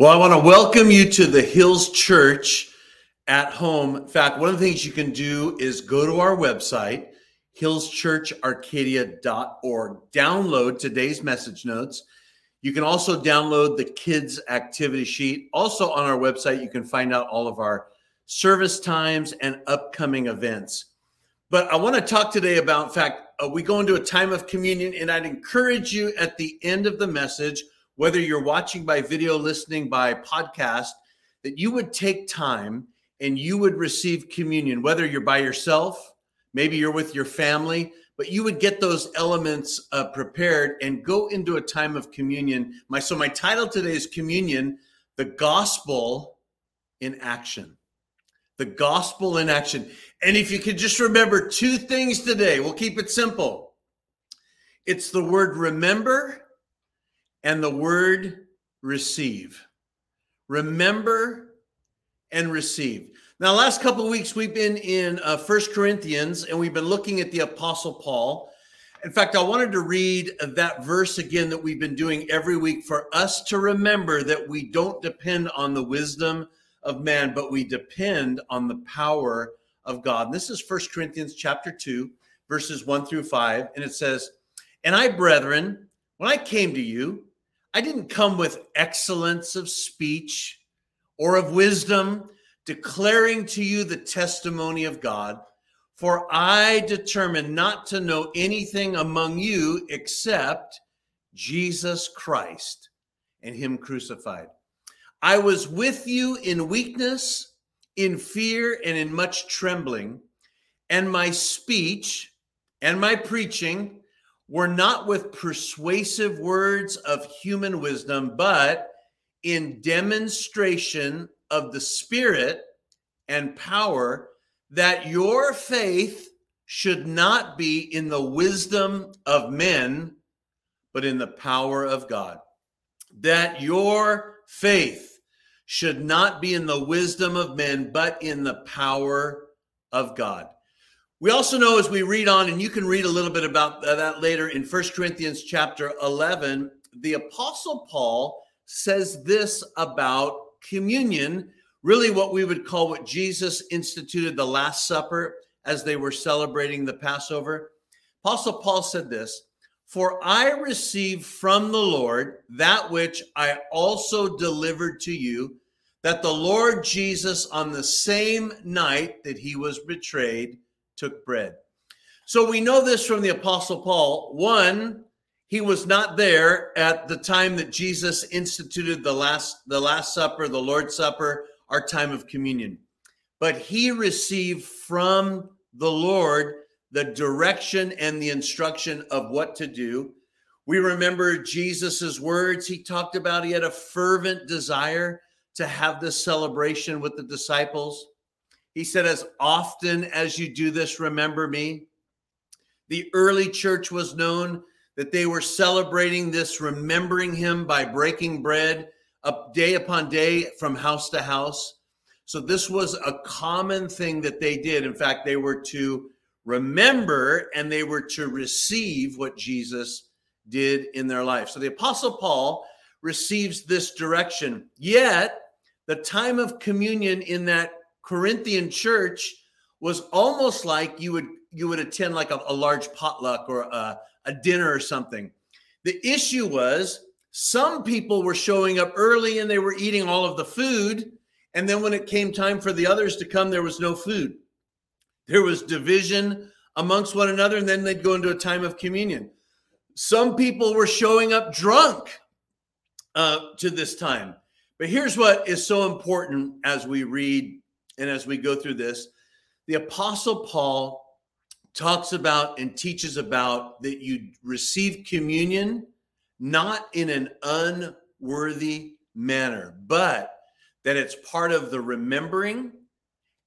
Well, I want to welcome you to the Hills Church at home. In fact, one of the things you can do is go to our website, hillschurcharcadia.org, download today's message notes. You can also download the kids' activity sheet. Also, on our website, you can find out all of our service times and upcoming events. But I want to talk today about, in fact, uh, we go into a time of communion, and I'd encourage you at the end of the message whether you're watching by video, listening by podcast, that you would take time and you would receive communion, whether you're by yourself, maybe you're with your family, but you would get those elements uh, prepared and go into a time of communion. My so my title today is communion, the gospel in action. The gospel in action. And if you could just remember two things today, we'll keep it simple. It's the word remember and the word receive. Remember and receive. Now, last couple of weeks we've been in uh, First Corinthians and we've been looking at the Apostle Paul. In fact, I wanted to read that verse again that we've been doing every week for us to remember that we don't depend on the wisdom of man, but we depend on the power of God. And this is First Corinthians chapter 2, verses 1 through 5, and it says, "And I, brethren, when I came to you, I didn't come with excellence of speech or of wisdom, declaring to you the testimony of God. For I determined not to know anything among you except Jesus Christ and Him crucified. I was with you in weakness, in fear, and in much trembling, and my speech and my preaching were not with persuasive words of human wisdom, but in demonstration of the Spirit and power, that your faith should not be in the wisdom of men, but in the power of God. That your faith should not be in the wisdom of men, but in the power of God. We also know as we read on, and you can read a little bit about that later in First Corinthians chapter 11, the Apostle Paul says this about communion, really what we would call what Jesus instituted the Last Supper as they were celebrating the Passover. Apostle Paul said this For I received from the Lord that which I also delivered to you, that the Lord Jesus, on the same night that he was betrayed, took bread. So we know this from the Apostle Paul. One, he was not there at the time that Jesus instituted the last the last supper, the Lord's Supper, our time of communion. But he received from the Lord the direction and the instruction of what to do. We remember Jesus's words. He talked about he had a fervent desire to have this celebration with the disciples. He said, As often as you do this, remember me. The early church was known that they were celebrating this, remembering him by breaking bread up day upon day from house to house. So this was a common thing that they did. In fact, they were to remember and they were to receive what Jesus did in their life. So the apostle Paul receives this direction. Yet, the time of communion in that Corinthian church was almost like you would you would attend like a, a large potluck or a, a dinner or something. The issue was some people were showing up early and they were eating all of the food. And then when it came time for the others to come, there was no food. There was division amongst one another, and then they'd go into a time of communion. Some people were showing up drunk uh, to this time. But here's what is so important as we read and as we go through this, the Apostle Paul talks about and teaches about that you receive communion not in an unworthy manner, but that it's part of the remembering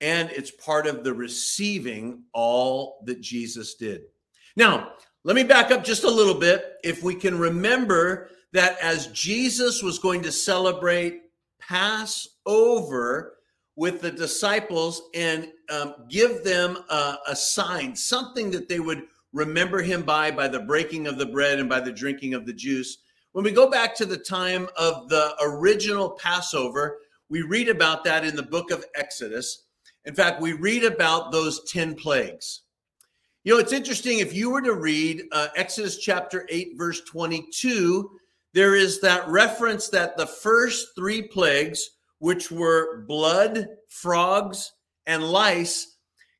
and it's part of the receiving all that Jesus did. Now, let me back up just a little bit. If we can remember that as Jesus was going to celebrate Passover, with the disciples and um, give them a, a sign, something that they would remember him by, by the breaking of the bread and by the drinking of the juice. When we go back to the time of the original Passover, we read about that in the book of Exodus. In fact, we read about those 10 plagues. You know, it's interesting if you were to read uh, Exodus chapter 8, verse 22, there is that reference that the first three plagues, which were blood, frogs, and lice,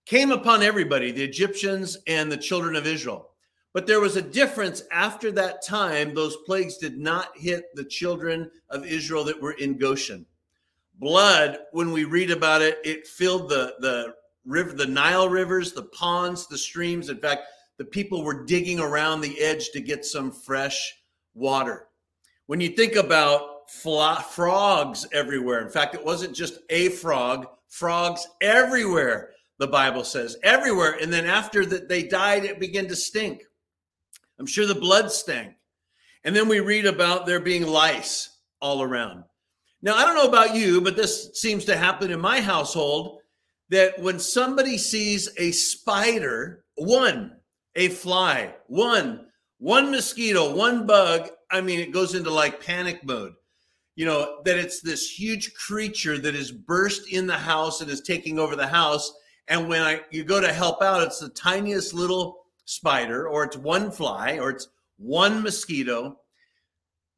came upon everybody, the Egyptians and the children of Israel. But there was a difference after that time. Those plagues did not hit the children of Israel that were in Goshen. Blood, when we read about it, it filled the, the river, the Nile rivers, the ponds, the streams. In fact, the people were digging around the edge to get some fresh water. When you think about frogs everywhere, in fact, it wasn't just a frog, frogs everywhere, the Bible says, everywhere. And then after that they died, it began to stink. I'm sure the blood stank. And then we read about there being lice all around. Now, I don't know about you, but this seems to happen in my household that when somebody sees a spider, one, a fly, one, one mosquito, one bug, I mean, it goes into like panic mode. You know, that it's this huge creature that is burst in the house and is taking over the house. And when I, you go to help out, it's the tiniest little spider, or it's one fly, or it's one mosquito.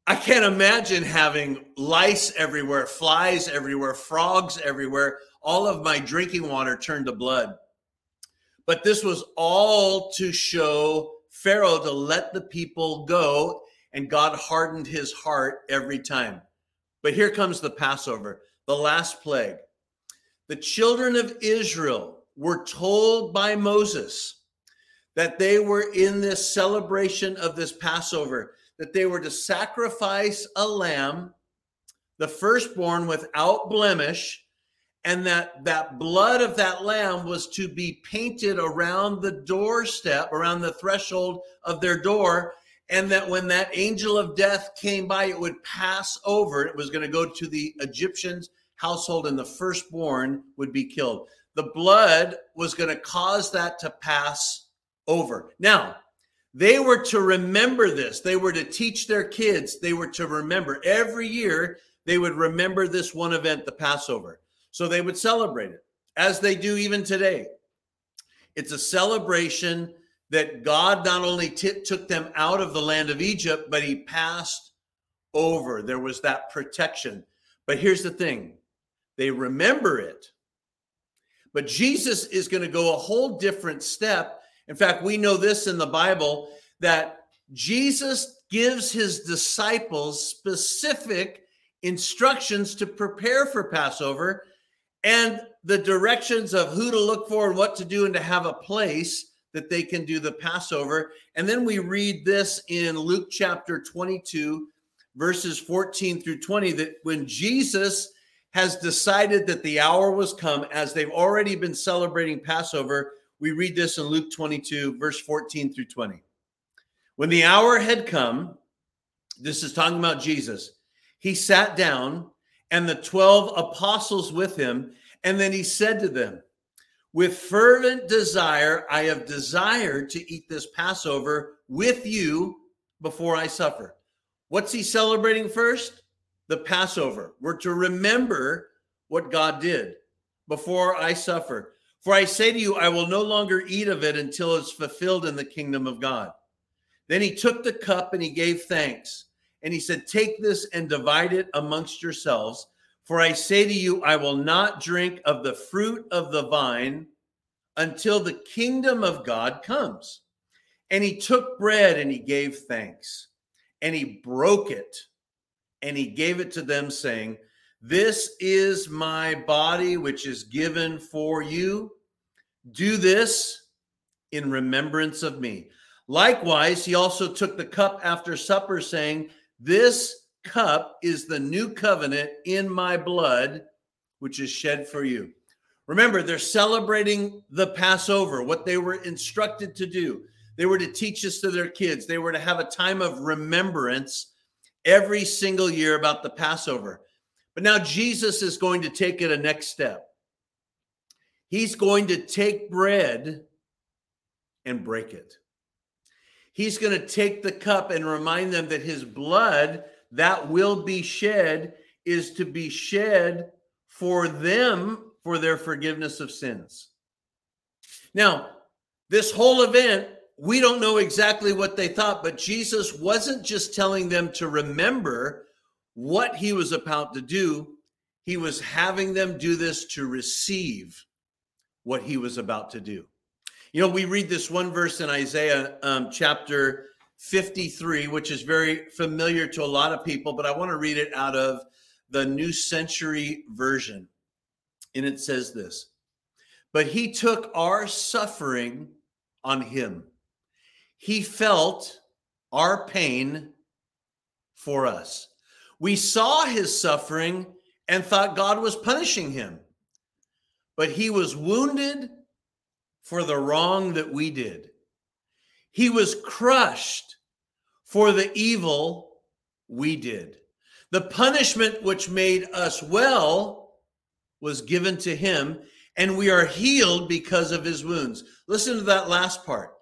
I can't imagine having lice everywhere, flies everywhere, frogs everywhere, all of my drinking water turned to blood. But this was all to show Pharaoh to let the people go, and God hardened his heart every time. But here comes the Passover, the last plague. The children of Israel were told by Moses that they were in this celebration of this Passover, that they were to sacrifice a lamb, the firstborn without blemish, and that that blood of that lamb was to be painted around the doorstep, around the threshold of their door, and that when that angel of death came by, it would pass over. It was going to go to the Egyptians' household, and the firstborn would be killed. The blood was going to cause that to pass over. Now, they were to remember this. They were to teach their kids. They were to remember every year, they would remember this one event, the Passover. So they would celebrate it as they do even today. It's a celebration that God not only t- took them out of the land of Egypt, but he passed over. There was that protection. But here's the thing they remember it. But Jesus is going to go a whole different step in fact, we know this in the Bible that Jesus gives his disciples specific instructions to prepare for Passover and the directions of who to look for and what to do and to have a place that they can do the Passover. And then we read this in Luke chapter 22, verses 14 through 20, that when Jesus has decided that the hour was come, as they've already been celebrating Passover, we read this in Luke 22, verse 14 through 20. When the hour had come, this is talking about Jesus, he sat down and the 12 apostles with him. And then he said to them, With fervent desire, I have desired to eat this Passover with you before I suffer. What's he celebrating first? The Passover. We're to remember what God did before I suffer. For I say to you, I will no longer eat of it until it's fulfilled in the kingdom of God. Then he took the cup and he gave thanks. And he said, Take this and divide it amongst yourselves. For I say to you, I will not drink of the fruit of the vine until the kingdom of God comes. And he took bread and he gave thanks. And he broke it and he gave it to them, saying, this is my body, which is given for you. Do this in remembrance of me. Likewise, he also took the cup after supper, saying, This cup is the new covenant in my blood, which is shed for you. Remember, they're celebrating the Passover, what they were instructed to do. They were to teach this to their kids, they were to have a time of remembrance every single year about the Passover. But now Jesus is going to take it a next step. He's going to take bread and break it. He's going to take the cup and remind them that his blood that will be shed is to be shed for them for their forgiveness of sins. Now, this whole event, we don't know exactly what they thought, but Jesus wasn't just telling them to remember what he was about to do, he was having them do this to receive what he was about to do. You know, we read this one verse in Isaiah um, chapter 53, which is very familiar to a lot of people, but I want to read it out of the New Century Version. And it says this But he took our suffering on him, he felt our pain for us. We saw his suffering and thought God was punishing him, but he was wounded for the wrong that we did. He was crushed for the evil we did. The punishment which made us well was given to him, and we are healed because of his wounds. Listen to that last part.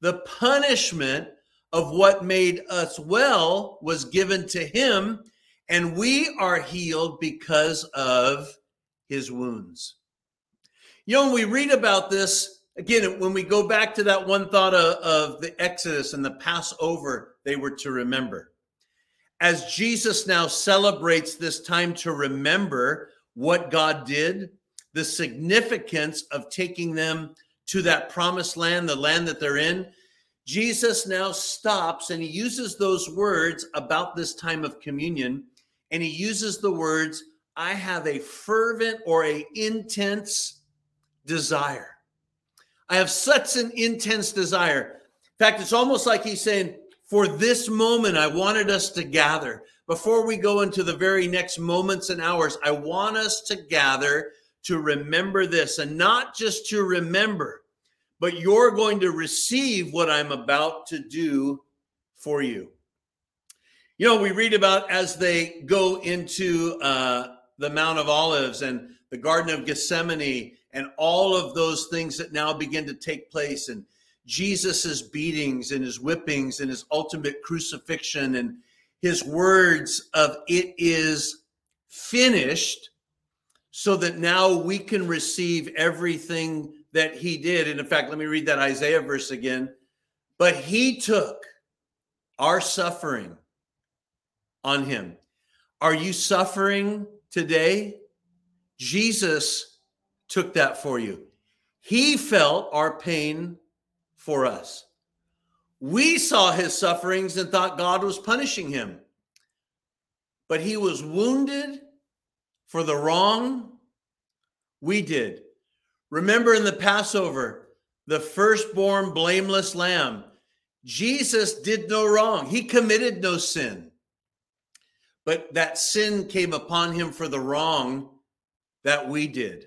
The punishment of what made us well was given to him, and we are healed because of his wounds. You know, when we read about this, again, when we go back to that one thought of, of the Exodus and the Passover, they were to remember as Jesus now celebrates this time to remember what God did, the significance of taking them to that promised land, the land that they're in, Jesus now stops and he uses those words about this time of communion and he uses the words I have a fervent or a intense desire. I have such an intense desire. In fact, it's almost like he's saying, for this moment, I wanted us to gather. Before we go into the very next moments and hours, I want us to gather to remember this and not just to remember, but you're going to receive what I'm about to do for you. You know, we read about as they go into uh, the Mount of Olives and the Garden of Gethsemane and all of those things that now begin to take place. And Jesus's beatings and his whippings and his ultimate crucifixion and his words of it is finished so that now we can receive everything that he did. And in fact, let me read that Isaiah verse again. But he took our suffering on him. Are you suffering today? Jesus took that for you. He felt our pain for us. We saw his sufferings and thought God was punishing him. But he was wounded for the wrong we did. Remember in the Passover, the firstborn blameless lamb, Jesus did no wrong. He committed no sin. But that sin came upon him for the wrong that we did.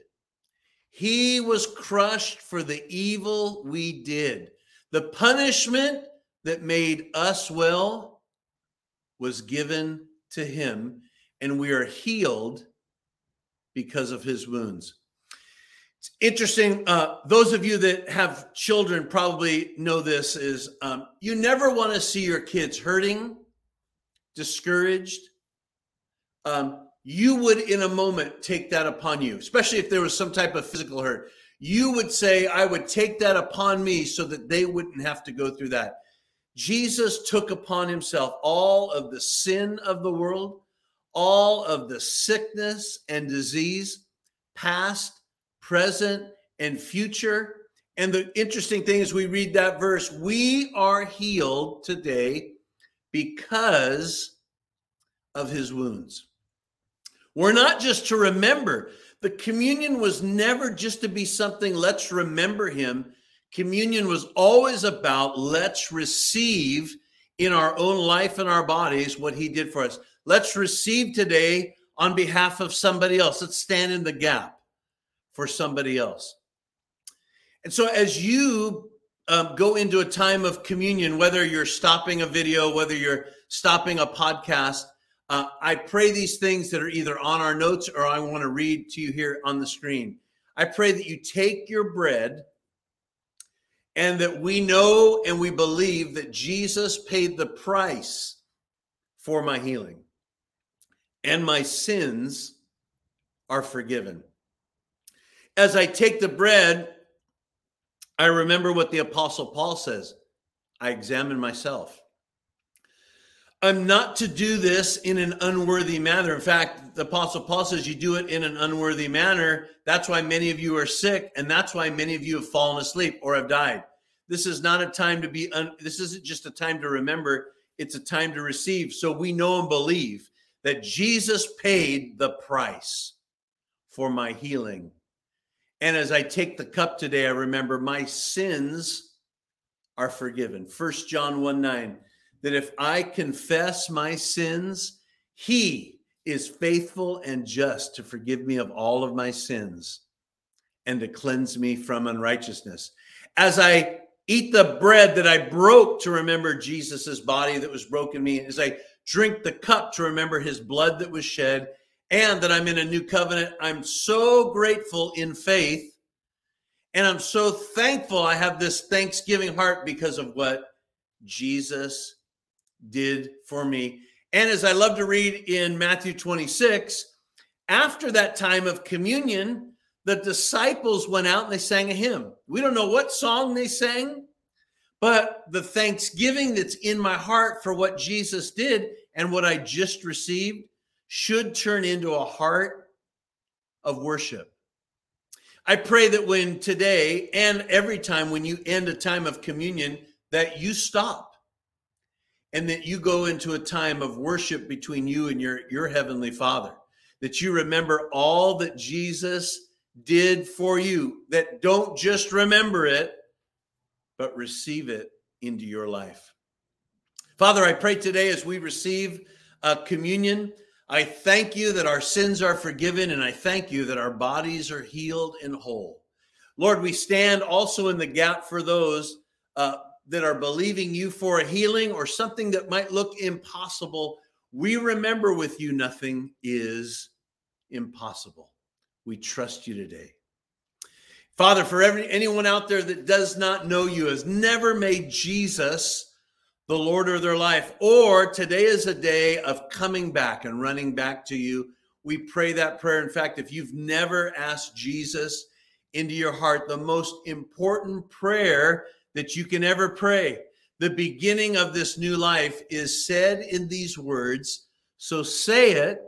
He was crushed for the evil we did. The punishment that made us well was given to him, and we are healed because of his wounds. It's interesting. Uh, those of you that have children probably know this is um, you never want to see your kids hurting, discouraged. Um, you would, in a moment, take that upon you, especially if there was some type of physical hurt you would say, I would take that upon me so that they wouldn't have to go through that. Jesus took upon himself all of the sin of the world, all of the sickness and disease, past, present, and future. And the interesting thing is, we read that verse, we are healed today because of his wounds. We're not just to remember the communion was never just to be something, let's remember him. Communion was always about let's receive in our own life and our bodies what he did for us. Let's receive today on behalf of somebody else. Let's stand in the gap for somebody else. And so, as you um, go into a time of communion, whether you're stopping a video, whether you're stopping a podcast, uh, I pray these things that are either on our notes or I want to read to you here on the screen. I pray that you take your bread and that we know and we believe that Jesus paid the price for my healing and my sins are forgiven. As I take the bread, I remember what the Apostle Paul says I examine myself. I'm not to do this in an unworthy manner. In fact, the Apostle Paul says you do it in an unworthy manner. That's why many of you are sick, and that's why many of you have fallen asleep or have died. This is not a time to be, un- this isn't just a time to remember, it's a time to receive. So we know and believe that Jesus paid the price for my healing. And as I take the cup today, I remember my sins are forgiven. First John 1 9 that if I confess my sins, he is faithful and just to forgive me of all of my sins and to cleanse me from unrighteousness. As I eat the bread that I broke to remember Jesus's body that was broken me, as I drink the cup to remember his blood that was shed, and that I'm in a new covenant, I'm so grateful in faith. And I'm so thankful I have this thanksgiving heart because of what Jesus did for me. And as I love to read in Matthew 26, after that time of communion, the disciples went out and they sang a hymn. We don't know what song they sang, but the thanksgiving that's in my heart for what Jesus did and what I just received should turn into a heart of worship. I pray that when today and every time when you end a time of communion, that you stop and that you go into a time of worship between you and your, your heavenly father that you remember all that jesus did for you that don't just remember it but receive it into your life. Father i pray today as we receive uh, communion i thank you that our sins are forgiven and i thank you that our bodies are healed and whole. Lord we stand also in the gap for those uh, that are believing you for a healing or something that might look impossible, we remember with you nothing is impossible. We trust you today. Father, for every anyone out there that does not know you, has never made Jesus the Lord of their life, or today is a day of coming back and running back to you. We pray that prayer. In fact, if you've never asked Jesus into your heart, the most important prayer that you can ever pray. The beginning of this new life is said in these words. So say it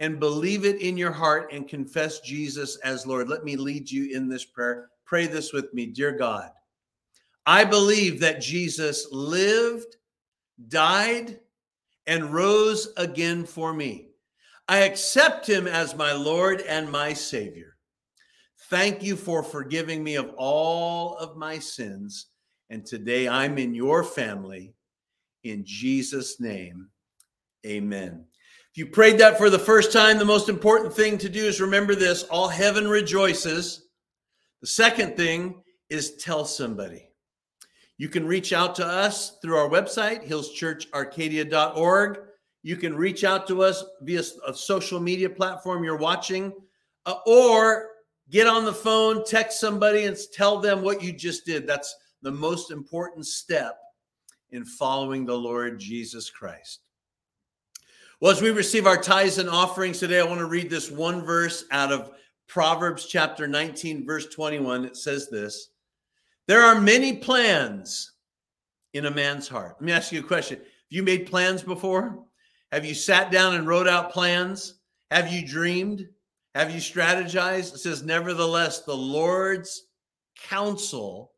and believe it in your heart and confess Jesus as Lord. Let me lead you in this prayer. Pray this with me, dear God. I believe that Jesus lived, died, and rose again for me. I accept him as my Lord and my Savior. Thank you for forgiving me of all of my sins and today I'm in your family. In Jesus' name, amen. If you prayed that for the first time, the most important thing to do is remember this all heaven rejoices. The second thing is tell somebody. You can reach out to us through our website, hillschurcharcadia.org. You can reach out to us via a social media platform you're watching, uh, or get on the phone, text somebody, and tell them what you just did. That's the most important step in following the Lord Jesus Christ. Well, as we receive our tithes and offerings today, I want to read this one verse out of Proverbs chapter 19, verse 21. It says this There are many plans in a man's heart. Let me ask you a question. Have you made plans before? Have you sat down and wrote out plans? Have you dreamed? Have you strategized? It says, Nevertheless, the Lord's counsel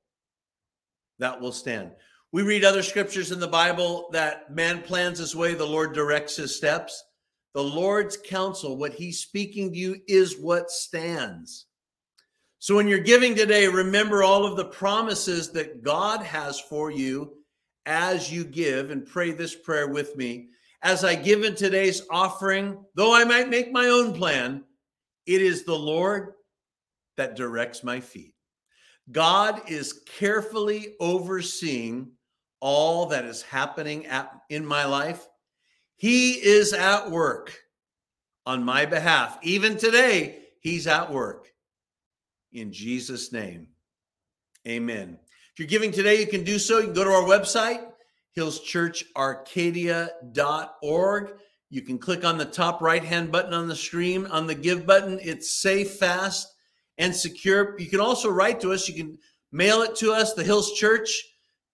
that will stand. We read other scriptures in the Bible that man plans his way, the Lord directs his steps. The Lord's counsel, what he's speaking to you, is what stands. So when you're giving today, remember all of the promises that God has for you as you give, and pray this prayer with me. As I give in today's offering, though I might make my own plan, it is the Lord that directs my feet. God is carefully overseeing all that is happening at, in my life. He is at work on my behalf. Even today, He's at work. In Jesus' name, amen. If you're giving today, you can do so. You can go to our website, hillschurcharcadia.org. You can click on the top right hand button on the stream on the give button. It's safe, fast, and secure. You can also write to us. You can mail it to us, the Hills Church,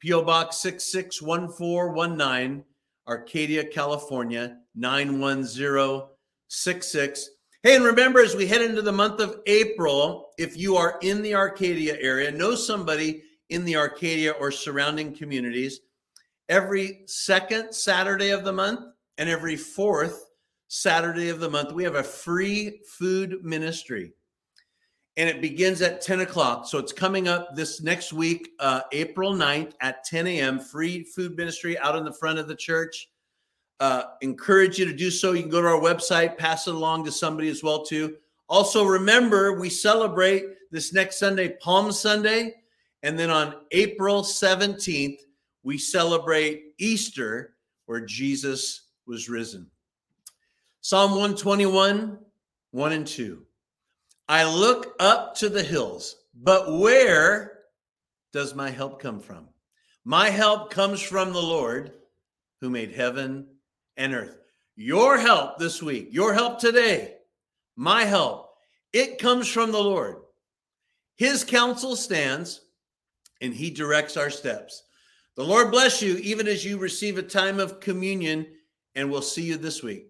P.O. Box 661419, Arcadia, California, 91066. Hey, and remember, as we head into the month of April, if you are in the Arcadia area, know somebody in the Arcadia or surrounding communities, every second Saturday of the month and every fourth Saturday of the month, we have a free food ministry. And it begins at 10 o'clock. So it's coming up this next week, uh, April 9th at 10 a.m. Free food ministry out in the front of the church. Uh, encourage you to do so. You can go to our website, pass it along to somebody as well too. Also, remember we celebrate this next Sunday, Palm Sunday, and then on April 17th we celebrate Easter, where Jesus was risen. Psalm 121, 1 and 2. I look up to the hills, but where does my help come from? My help comes from the Lord who made heaven and earth. Your help this week, your help today, my help, it comes from the Lord. His counsel stands and he directs our steps. The Lord bless you even as you receive a time of communion, and we'll see you this week.